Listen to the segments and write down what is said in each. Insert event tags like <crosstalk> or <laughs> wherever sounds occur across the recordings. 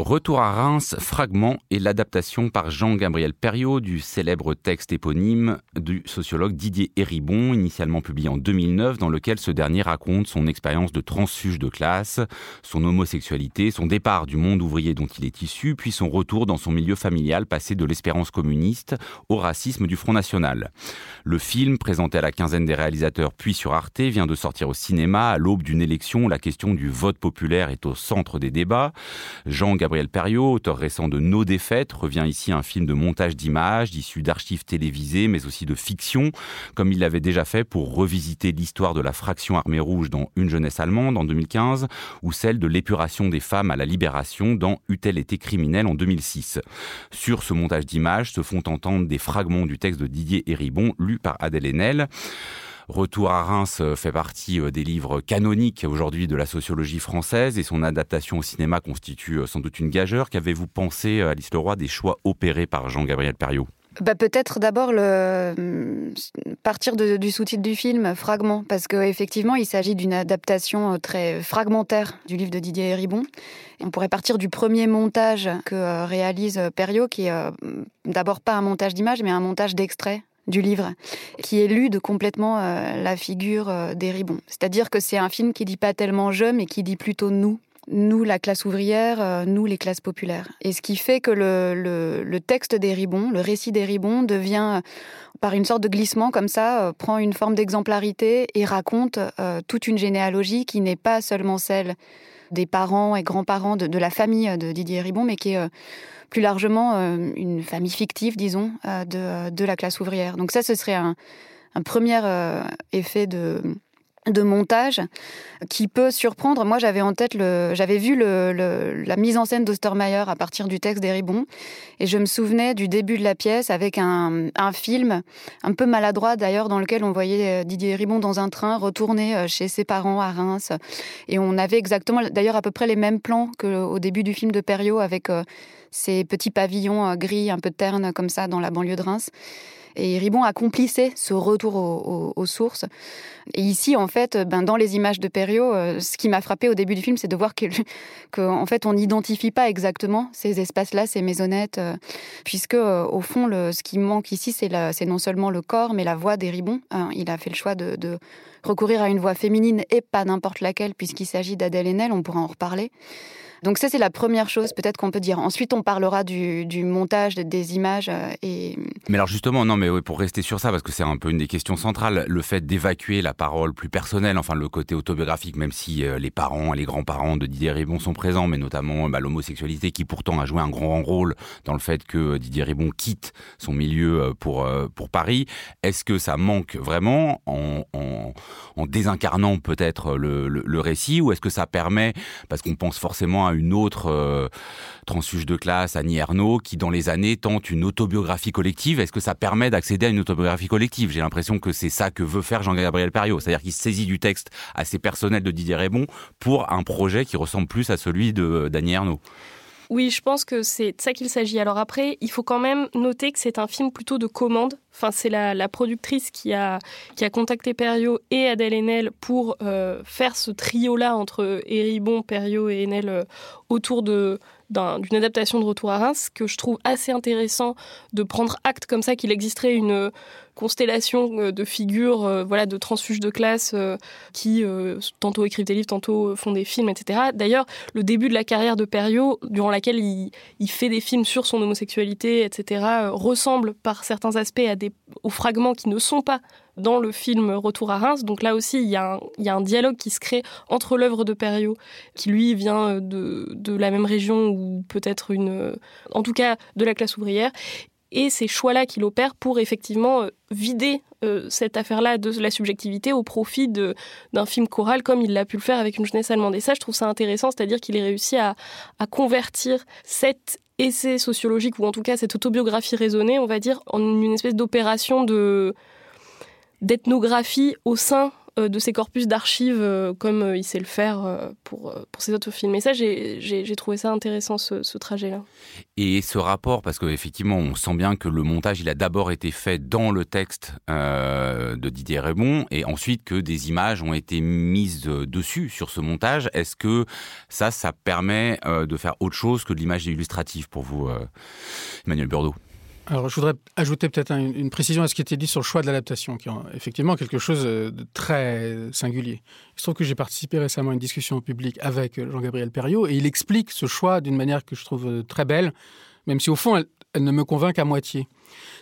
Retour à Reims, fragment et l'adaptation par Jean-Gabriel Perriot du célèbre texte éponyme du sociologue Didier Héribon, initialement publié en 2009, dans lequel ce dernier raconte son expérience de transfuge de classe, son homosexualité, son départ du monde ouvrier dont il est issu, puis son retour dans son milieu familial passé de l'espérance communiste au racisme du Front National. Le film, présenté à la quinzaine des réalisateurs puis sur Arte, vient de sortir au cinéma à l'aube d'une élection où la question du vote populaire est au centre des débats. Jean Gabriel Perriot, auteur récent de Nos défaites, revient ici un film de montage d'images, issu d'archives télévisées, mais aussi de fiction, comme il l'avait déjà fait pour revisiter l'histoire de la fraction armée rouge dans Une jeunesse allemande en 2015, ou celle de l'épuration des femmes à la libération dans Eut-elle été criminelle en 2006. Sur ce montage d'images se font entendre des fragments du texte de Didier Héribon, lu par Adèle Haenel. Retour à Reims euh, fait partie euh, des livres canoniques aujourd'hui de la sociologie française et son adaptation au cinéma constitue euh, sans doute une gageure. Qu'avez-vous pensé, Alice Leroy, des choix opérés par Jean-Gabriel Perriot? Bah, Peut-être d'abord le partir du sous-titre du film, Fragment, parce qu'effectivement, il s'agit d'une adaptation très fragmentaire du livre de Didier Héribon. On pourrait partir du premier montage que réalise Perriot, qui est d'abord pas un montage d'images, mais un montage d'extraits du livre, qui élude complètement euh, la figure euh, des Ribons. C'est-à-dire que c'est un film qui dit pas tellement je, mais qui dit plutôt nous. Nous, la classe ouvrière, euh, nous, les classes populaires. Et ce qui fait que le, texte des Ribons, le récit des Ribons, devient, par une sorte de glissement comme ça, prend une forme d'exemplarité et raconte toute une généalogie qui n'est pas seulement celle des parents et grands-parents de, la famille de Didier Ribon, mais qui est plus largement euh, une famille fictive, disons, euh, de, la classe ouvrière. Donc ça, ce serait un, premier euh, effet de, de montage qui peut surprendre. Moi, j'avais en tête, j'avais vu la mise en scène d'Ostermeyer à partir du texte d'Heribon, et je me souvenais du début de la pièce avec un, film un peu maladroit d'ailleurs, dans lequel on voyait Didier Héribon dans un train retourner chez ses parents à Reims, et on avait exactement, d'ailleurs, à peu près les mêmes plans qu'au début du film de Perriot avec ces petits pavillons gris un peu ternes comme ça dans la banlieue de Reims. Et Ribon accomplissait ce retour aux, sources. Et ici, en fait, ben, dans les images de Perriot, euh, ce qui m'a frappé au début du film, c'est de voir qu'en <laughs> fait, on n'identifie pas exactement ces espaces-là, ces maisonnettes, euh, puisque euh, au fond, ce qui manque ici, c'est non seulement le corps, mais la voix des. Hein. il a fait le choix de, de, recourir à une voix féminine et pas n'importe laquelle, puisqu'il s'agit d'Adèle Haenel, on pourra en reparler. Donc ça, c'est la première chose peut-être qu'on peut dire. Ensuite, on parlera du, montage, des images. Euh, et... Mais alors justement, non, mais pour rester sur ça, parce que c'est un peu une des questions centrales, le fait d'évacuer la parole plus personnelle, enfin le côté autobiographique, même si euh, les parents et les grands-parents de Didier Ribon sont présents, mais notamment bah, l'homosexualité qui pourtant a joué un grand rôle dans le fait que euh, Didier Ribon quitte son milieu pour, pour Paris. Est-ce que ça manque vraiment en, en, désincarnant peut-être le, le, le récit ou est-ce que ça permet, parce qu'on pense forcément à une autre euh, transfuge de classe, Annie Ernaux, qui dans les années tente une autobiographie collective. Est-ce que ça permet d'accéder à une autobiographie collective? J'ai l'impression que c'est ça que veut faire Jean-Gabriel Perriot, c'est-à-dire qu'il saisit du texte assez personnel de Didier Rébon pour un projet qui ressemble plus à celui d'Annie Ernaux. Oui, je pense que c'est de ça qu'il s'agit. Alors après, il faut quand même noter que c'est un film plutôt de commande. Enfin, c'est la, productrice qui a, qui a contacté Perriot et Adèle Haenel pour euh, faire ce trio-là entre Héribon, Perriot et Haenel euh, autour de d'une adaptation de Retour à Reims que je trouve assez intéressant de prendre acte comme ça qu'il existerait une constellation euh, de figures, voilà, de transfuges de classe qui tantôt écrivent des livres, tantôt font des films, etc. D'ailleurs, le début de la carrière de Perriot, durant laquelle il, il fait des films sur son homosexualité, etc., ressemble par certains aspects à aux fragments qui ne sont pas dans le film Retour à Reims. Donc là aussi, il y a un, dialogue qui se crée entre l'œuvre de Perriot, qui lui vient de, de la même région ou peut-être une, en tout cas de la classe ouvrière, et ces choix-là qu'il opère pour effectivement euh, vider euh, cette affaire-là de la subjectivité au profit d'un film choral comme il l'a pu le faire avec une jeunesse allemande. Et ça, je trouve ça intéressant, c'est-à-dire qu'il ait réussi à, à, convertir cet essai sociologique, ou en tout cas cette autobiographie raisonnée, on va dire, en une espèce d'opération de d'ethnographie au sein de ses corpus d'archives comme il sait le faire pour, pour ses autres films. Et ça, j'ai trouvé ça intéressant, ce, ce trajet-là. Et ce rapport, parce qu'effectivement, on sent bien que le montage, il a d'abord été fait dans le texte de Didier Raymond, et ensuite que des images ont été mises dessus sur ce montage. Est-ce que ça, ça permet de faire autre chose que de l'image illustrative pour vous, Emmanuel Burdeau alors, je voudrais ajouter peut-être une, précision à ce qui était dit sur le choix de l'adaptation, qui est effectivement quelque chose de très singulier. Il se trouve que j'ai participé récemment à une discussion publique avec Jean-Gabriel Perriot, et il explique ce choix d'une manière que je trouve très belle, même si au fond, elle, ne me convainc qu'à moitié.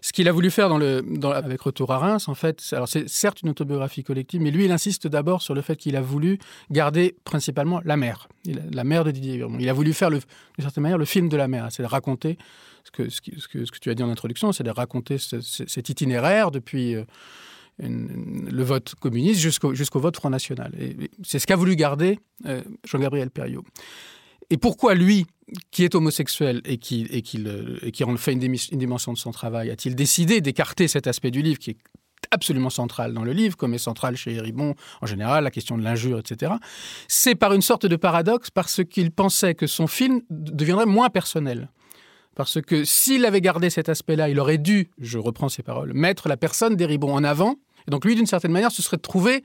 Ce qu'il a voulu faire avec Retour à Reims, en fait, c'est certes une autobiographie collective, mais lui, il insiste d'abord sur le fait qu'il a voulu garder principalement la mère, la mère de Didier Il a voulu faire, d'une certaine manière, le film de la mère, c'est de raconter ce que, ce, que, ce que, tu as dit en introduction, c'est de raconter cet itinéraire depuis euh, le vote communiste jusqu'au vote Front National. C'est ce qu'a voulu garder euh, Jean-Gabriel Perriot. Et pourquoi lui, qui est homosexuel et qui, et qui en fait une, une dimension de son travail, a-t-il décidé d'écarter cet aspect du livre qui est absolument central dans le livre, comme est central chez Héribon en général, la question de l'injure, etc. C'est par une sorte de paradoxe parce qu'il pensait que son film deviendrait moins personnel. Parce que s'il avait gardé cet aspect-là, il aurait dû, je reprends ses paroles, mettre la personne d'Héribon en avant. Et donc lui, d'une certaine manière, se serait trouvé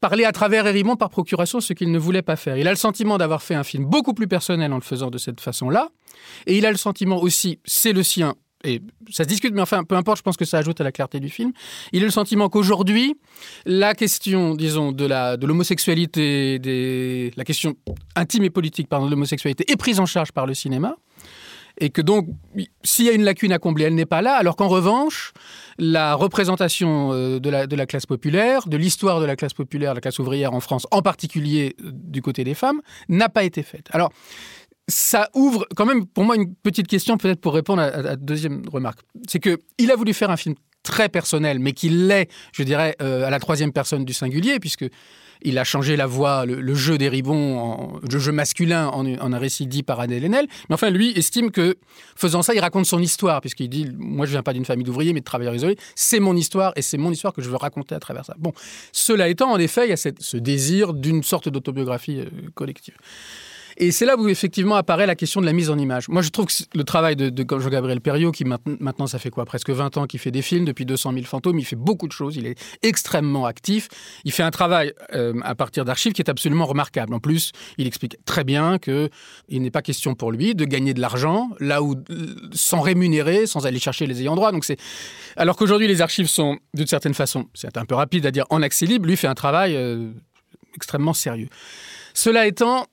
parler à travers Héribon par procuration, ce qu'il ne voulait pas faire. Il a le sentiment d'avoir fait un film beaucoup plus personnel en le faisant de cette façon-là. Et il a le sentiment aussi, c'est le sien, et ça se discute, mais enfin, peu importe, je pense que ça ajoute à la clarté du film. Il a le sentiment qu'aujourd'hui, la question, disons, de de l'homosexualité, la question intime et politique, pardon, de l'homosexualité est prise en charge par le cinéma et que donc, s'il y a une lacune à combler, elle n'est pas là, alors qu'en revanche, la représentation euh, de la, classe populaire, de l'histoire de la classe populaire, de la classe ouvrière en France, en particulier euh, du côté des femmes, n'a pas été faite. Alors, ça ouvre quand même pour moi une petite question, peut-être pour répondre à la deuxième remarque. C'est qu'il a voulu faire un film très personnel, mais qu'il l'est, je dirais, euh, à la troisième personne du singulier, puisque il a changé la voix, le, jeu des ribons, le jeu masculin en, un récit dit par Adèle Haenel. Mais enfin, lui estime que, faisant ça, il raconte son histoire, puisqu'il dit Moi, je viens pas d'une famille d'ouvriers, mais de travailleurs isolés. C'est mon histoire, et c'est mon histoire que je veux raconter à travers ça. Bon, cela étant, en effet, il y a ce désir d'une sorte d'autobiographie euh, collective. Et c'est là où effectivement apparaît la question de la mise en image. Moi, je trouve que le travail de, Jean-Gabriel Perriot, qui maintenant, ça fait quoi? Presque 20 ans qu'il fait des films, depuis 200 000 fantômes, il fait beaucoup de choses, il est extrêmement actif. Il fait un travail euh, à partir d'archives qui est absolument remarquable. En plus, il explique très bien qu'il n'est pas question pour lui de gagner de l'argent, là où, sans rémunérer, sans aller chercher les ayants droit. Donc c'est... Alors qu'aujourd'hui, les archives sont, d'une certaine façon, c'est un peu rapide à dire, en accès libre, lui fait un travail euh, extrêmement sérieux. Cela étant,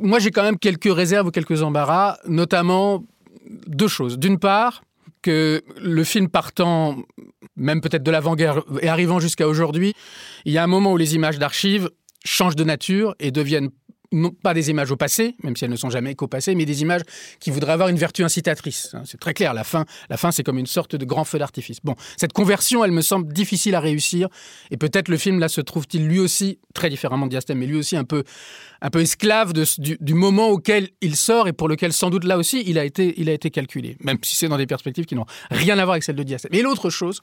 moi, j'ai quand même quelques réserves ou quelques embarras, notamment deux choses. D'une part, que le film partant, même peut-être de l'avant-guerre et arrivant jusqu'à aujourd'hui, il y a un moment où les images d'archives changent de nature et deviennent non pas des images au passé, même si elles ne sont jamais qu'au passé, mais des images qui voudraient avoir une vertu incitatrice. Hein, c'est très clair, la fin, la fin c'est comme une sorte de grand feu d'artifice. Bon, cette conversion, elle me semble difficile à réussir, et peut-être le film là se trouve-t-il lui aussi, très différemment de Diastème, mais lui aussi un peu, un peu esclave du, moment auquel il sort, et pour lequel sans doute là aussi il a été, il a été calculé, même si c'est dans des perspectives qui n'ont rien à voir avec celles de Diastème. Et l'autre chose,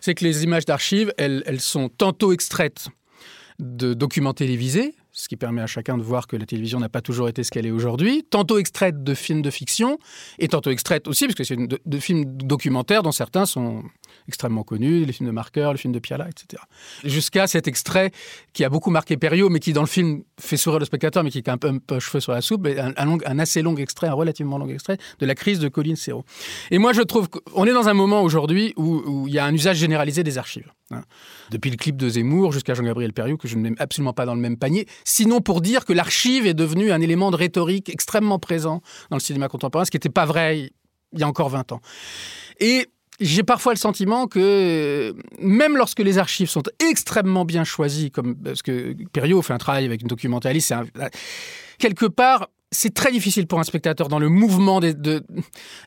c'est que les images d'archives, elles, elles sont tantôt extraites de documents télévisés, ce qui permet à chacun de voir que la télévision n'a pas toujours été ce qu'elle est aujourd'hui, tantôt extraite de films de fiction, et tantôt extraite aussi, parce que c'est de, films documentaires dont certains sont extrêmement connus, les films de Marker, le film de Piala, etc. Jusqu'à cet extrait qui a beaucoup marqué Perriot, mais qui dans le film fait sourire le spectateur, mais qui est un peu, un peu cheveux sur la soupe, un, assez long extrait, un relativement long extrait de la crise de Colline Serrault. Et moi, je trouve qu'on est dans un moment aujourd'hui où, il y a un usage généralisé des archives. Hein. Depuis le clip de Zemmour jusqu'à Jean-Gabriel Perriot, que je ne mets absolument pas dans le même panier, sinon pour dire que l'archive est devenue un élément de rhétorique extrêmement présent dans le cinéma contemporain, ce qui n'était pas vrai il y a encore 20 ans. Et j'ai parfois le sentiment que même lorsque les archives sont extrêmement bien choisies, comme parce que Perriot fait un travail avec une documentaliste, quelque part, c'est très difficile pour un spectateur dans le mouvement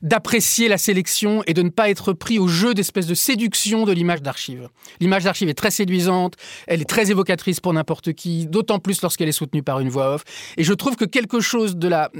d'apprécier la sélection et de ne pas être pris au jeu d'espèce de séduction de l'image d'archive. L'image d'archive est très séduisante, elle est très évocatrice pour n'importe qui, d'autant plus lorsqu'elle est soutenue par une voix off. Et je trouve que quelque chose de la,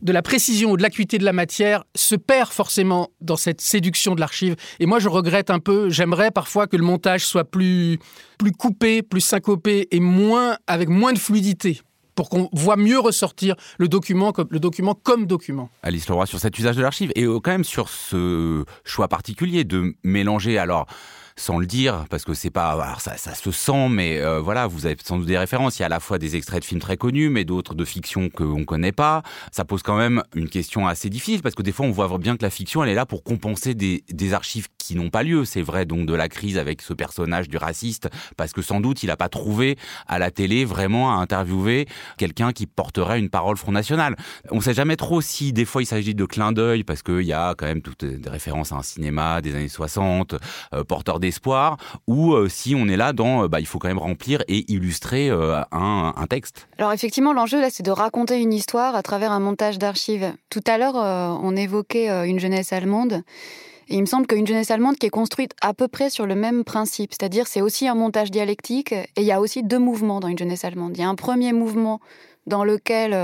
de la précision ou de l'acuité de la matière se perd forcément dans cette séduction de l'archive. Et moi, je regrette un peu, j'aimerais parfois que le montage soit plus, plus coupé, plus syncopé et moins, avec moins de fluidité pour qu'on voit mieux ressortir le document comme, document comme document. Alice Leroy, sur cet usage de l'archive et quand même sur ce choix particulier de mélanger alors sans le dire, parce que c'est pas, alors ça, se sent, mais euh, voilà, vous avez sans doute des références. Il y a à la fois des extraits de films très connus, mais d'autres de fiction qu'on connaît pas. Ça pose quand même une question assez difficile, parce que des fois, on voit bien que la fiction, elle est là pour compenser des archives n'ont pas lieu. C'est vrai donc de la crise avec ce personnage du raciste, parce que sans doute, il n'a pas trouvé à la télé vraiment à interviewer quelqu'un qui porterait une parole Front National. On sait jamais trop si des fois il s'agit de clin d'œil, parce qu'il y a quand même toutes des références à un cinéma des années 60, euh, porteur des espoir ou euh, si on est là dans euh, bah, il faut quand même remplir et illustrer un, texte. Alors effectivement, l'enjeu là, c'est de raconter une histoire à travers un montage d'archives. Tout à l'heure, on évoquait une jeunesse allemande. Il me semble qu'une jeunesse allemande qui est construite à peu près sur le même principe, c'est-à-dire c'est aussi un montage dialectique et il y a aussi deux mouvements dans une jeunesse allemande. Il y a un premier mouvement dans lequel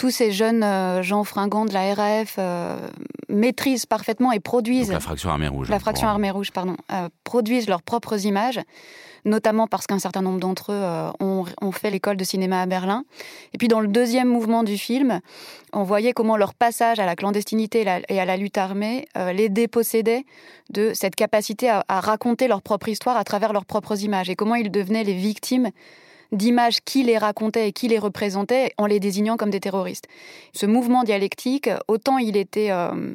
tous ces jeunes euh, gens fringants de la RAF euh, maîtrisent parfaitement et produisent. la fraction armée rouge. La fraction armée rouge, pardon. Euh, produisent leurs propres images, notamment parce qu'un certain nombre d'entre eux ont, fait l'école de cinéma à Berlin. Et puis dans le deuxième mouvement du film, on voyait comment leur passage à la clandestinité et à la lutte armée les dépossédait de cette capacité à raconter leur propre histoire à travers leurs propres images et comment ils devenaient les victimes d'images qui les racontaient et qui les représentaient en les désignant comme des terroristes. Ce mouvement dialectique, autant il était euh,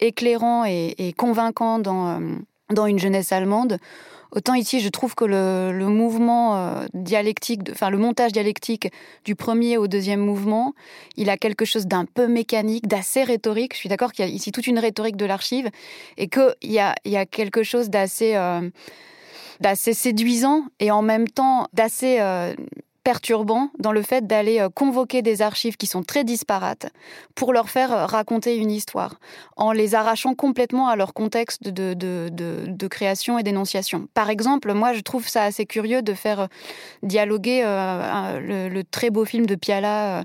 éclairant et, convaincant dans, euh, dans une jeunesse allemande, Autant ici, je trouve que le, mouvement euh, dialectique, enfin le montage dialectique du premier au deuxième mouvement, il a quelque chose d'un peu mécanique, d'assez rhétorique. Je suis d'accord qu'il y a ici toute une rhétorique de l'archive et qu'il y a, y a quelque chose d'assez d'assez séduisant et en même temps d'assez euh, perturbant dans le fait d'aller euh, convoquer des archives qui sont très disparates pour leur faire euh, raconter une histoire, en les arrachant complètement à leur contexte de, de, de, création et d'énonciation. Par exemple, moi je trouve ça assez curieux de faire dialoguer le, très beau film de Piala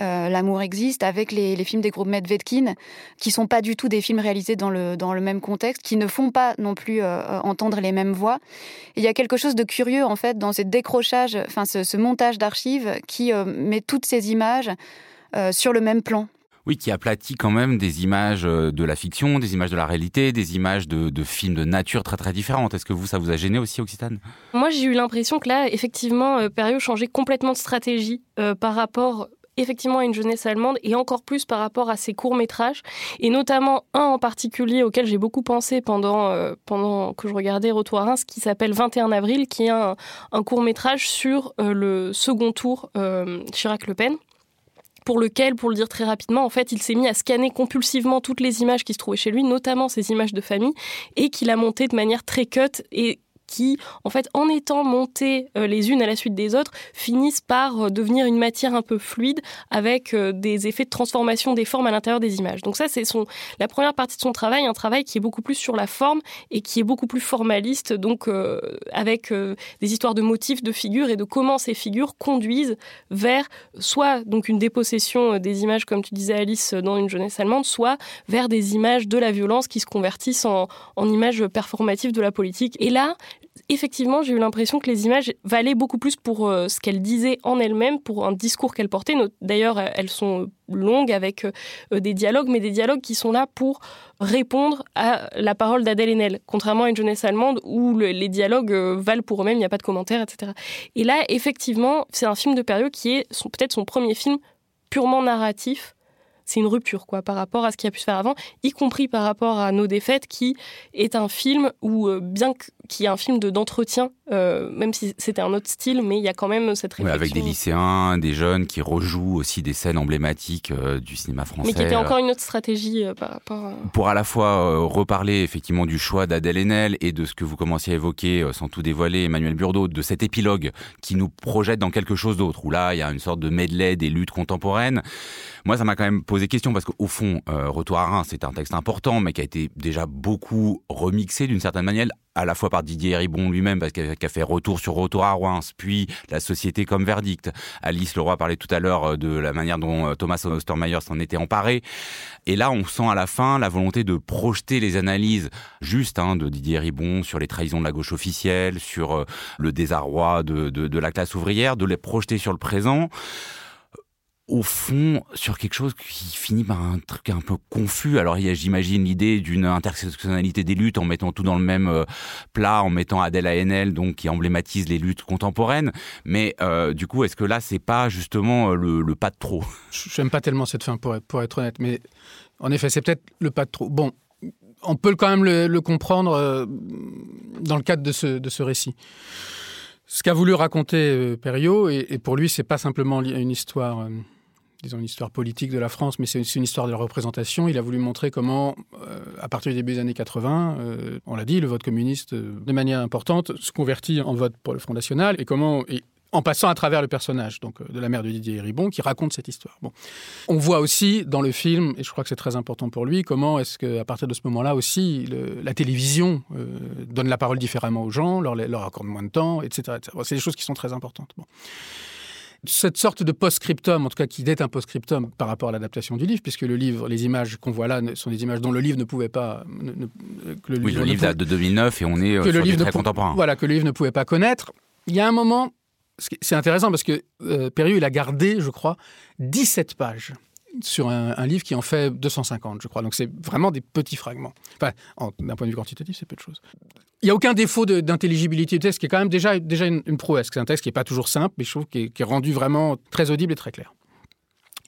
euh, L'amour existe, avec les, films des groupes Medvedkin, qui sont pas du tout des films réalisés dans le, dans le même contexte, qui ne font pas non plus euh, entendre les mêmes voix. il y a quelque chose de curieux, en fait, dans ces décrochages, enfin, ce, montage d'archives qui euh, met toutes ces images sur le même plan. Oui, qui aplatit quand même des images de la fiction, des images de la réalité, des images de, films de nature très très différentes. Est-ce que vous, ça vous a gêné aussi, Occitane? Moi, j'ai eu l'impression que là, effectivement, Perio changeait complètement de stratégie par rapport effectivement à une jeunesse allemande et encore plus par rapport à ses courts-métrages et notamment un en particulier auquel j'ai beaucoup pensé pendant, euh, pendant que je regardais Retour à Reims qui s'appelle 21 avril qui est un, court-métrage sur euh, le second tour euh, Chirac-Le Pen pour lequel, pour le dire très rapidement, en fait, il s'est mis à scanner compulsivement toutes les images qui se trouvaient chez lui, notamment ces images de famille, et qu'il a monté de manière très cut et qui, en fait, en étant montées euh, les unes à la suite des autres, finissent par euh, devenir une matière un peu fluide avec euh, des effets de transformation des formes à l'intérieur des images. Donc ça, c'est son, la première partie de son travail, un travail qui est beaucoup plus sur la forme et qui est beaucoup plus formaliste, donc avec des histoires de motifs, de figures et de comment ces figures conduisent vers soit donc une dépossession des images, comme tu disais Alice, dans une jeunesse allemande, soit vers des images de la violence qui se convertissent en, en images performatives de la politique. Et là, effectivement, j'ai eu l'impression que les images valaient beaucoup plus pour euh, ce qu'elles disaient en elles-mêmes, pour un discours qu'elles portaient. D'ailleurs, elles sont longues avec euh, des dialogues, mais des dialogues qui sont là pour répondre à la parole d'Adèle Haenel, contrairement à une jeunesse allemande où les dialogues euh, valent pour eux-mêmes, il n'y a pas de commentaires, etc. Et là, effectivement, c'est un film de période qui est peut-être son premier film purement narratif, c'est une rupture quoi par rapport à ce qui a pu se faire avant, y compris par rapport à Nos défaites, qui est un film où euh, bien qui est un film de d'entretien euh, même si c'était un autre style, mais il y a quand même cette réflexion. avec des lycéens, des jeunes qui rejouent aussi des scènes emblématiques euh, du cinéma français. Mais qui était encore une autre stratégie par rapport. Pour à la fois reparler effectivement du choix d'Adèle Haenel et de ce que vous commenciez à évoquer, sans tout dévoiler, Emmanuel Burdeau, de cet épilogue qui nous projette dans quelque chose d'autre, où là il y a une sorte de medley des luttes contemporaines. Moi, ça m'a quand même posé question parce qu'au fond, Retour à Reims, c'est un texte important, mais qui a été déjà beaucoup remixé d'une certaine manière, à la fois par Didier Ribon lui-même, parce qu'il a fait retour sur retour à Rouen, puis la société comme verdict. Alice Leroy parlait tout à l'heure euh, de la manière dont euh, Thomas Ostermeyer s'en était emparé. Et là, on sent à la fin la volonté de projeter les analyses justes hein, de Didier Ribon sur les trahisons de la gauche officielle, sur euh, le désarroi de, de la classe ouvrière, de les projeter sur le présent au fond sur quelque chose qui finit par un truc un peu confus. Alors il y j'imagine, l'idée d'une intersectionnalité des luttes en mettant tout dans le même euh, plat, en mettant Adèle Haenel, donc qui emblématise les luttes contemporaines. Mais euh, du coup, est-ce que là, c'est pas justement euh, le, pas de trop? J'aime pas tellement cette fin, pour être, pour être honnête. Mais en effet, c'est peut-être le pas de trop. Bon, on peut quand même le, comprendre dans le cadre de ce, de ce récit. Ce qu'a voulu raconter Perriot, et, et, pour lui, c'est pas simplement une histoire disons, une histoire politique de la France, mais c'est une histoire de la représentation. Il a voulu montrer comment, euh, à partir du début des années 80, euh, on l'a dit, le vote communiste, euh, de manière importante, se convertit en vote pour le Front National, et comment, en passant à travers le personnage donc de la mère de Didier Ribon qui raconte cette histoire. Bon. On voit aussi dans le film, et je crois que c'est très important pour lui, comment est-ce qu'à partir de ce moment-là aussi, la télévision donne la parole différemment aux gens, leur, leur accorde moins de temps, etc. C'est des choses qui sont très importantes. Bon cette sorte de post-scriptum, en tout cas qui est un post-scriptum par rapport à l'adaptation du livre, puisque le livre, les images qu'on voit là sont des images dont le livre ne pouvait pas. que le oui, livre le livre date de 2009 et on est que sur le livre très contemporain. Voilà, que le livre ne pouvait pas connaître. Il y a un moment, c'est intéressant parce que euh, il a gardé, je crois, 17 pages sur un, livre qui en fait 250, je crois. Donc c'est vraiment des petits fragments. Enfin, d'un point de vue quantitatif, c'est peu de choses. Il n'y a aucun défaut d'intelligibilité du texte, qui est quand même déjà, déjà une, prouesse. C'est un texte qui n'est pas toujours simple, mais je trouve qu'il est, est rendu vraiment très audible et très clair.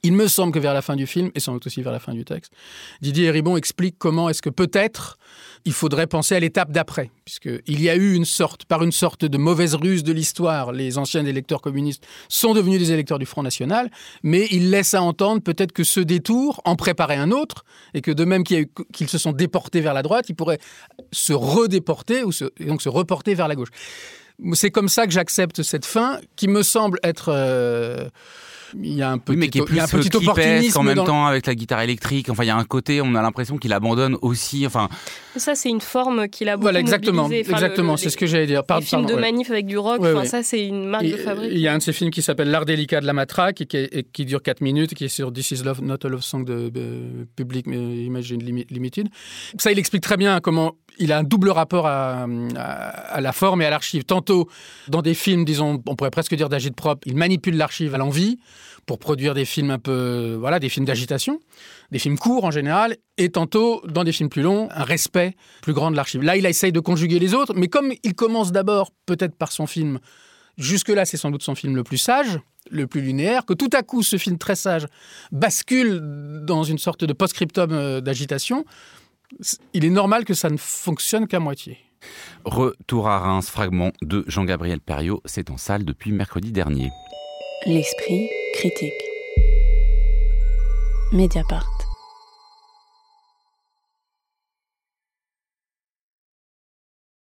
Il me semble que vers la fin du film, et sans doute aussi vers la fin du texte, Didier Ribon explique comment est-ce que peut-être il faudrait penser à l'étape d'après, puisqu'il y a eu une sorte, par une sorte de mauvaise ruse de l'histoire, les anciens électeurs communistes sont devenus des électeurs du Front National, mais il laisse à entendre peut-être que ce détour en préparait un autre, et que de même qu'ils se sont déportés vers la droite, ils pourraient se redéporter, ou et donc se reporter vers la gauche. C'est comme ça que j'accepte cette fin, qui me semble être... Euh, il y a un petit, mais qui est plus un petit opportunisme en même temps avec la guitare électrique. Enfin, il y a un côté, on a l'impression qu'il abandonne aussi. Enfin, ça, c'est une forme qu'il a beaucoup Voilà, exactement, exactement. C'est ce que j'allais dire. Par, les films de manif avec du rock. enfin, ça, c'est une marque de fabrique. Il y a un de ces films qui s'appelle L'art délicat de la matraque et qui, qui, dure 4 minutes, qui est sur This Is Love, Not a Love Song de, Public Imagine Limited. Ça, il explique très bien comment il a un double rapport à, à, la forme et à l'archive. Tantôt, dans des films, disons, on pourrait presque dire d'agite propre, il manipule l'archive à l'envie pour produire des films un peu, voilà, des films d'agitation, des films courts en général, et tantôt, dans des films plus longs, un respect plus grand de l'archive. Là, il essaye de conjuguer les autres, mais comme il commence d'abord peut-être par son film, jusque-là, c'est sans doute son film le plus sage, le plus linéaire, que tout à coup, ce film très sage bascule dans une sorte de post-scriptum euh, d'agitation, il est normal que ça ne fonctionne qu'à moitié. Retour à Reims, fragment de Jean-Gabriel Perriot, c'est en salle depuis mercredi dernier. L'esprit critique. Mediapart.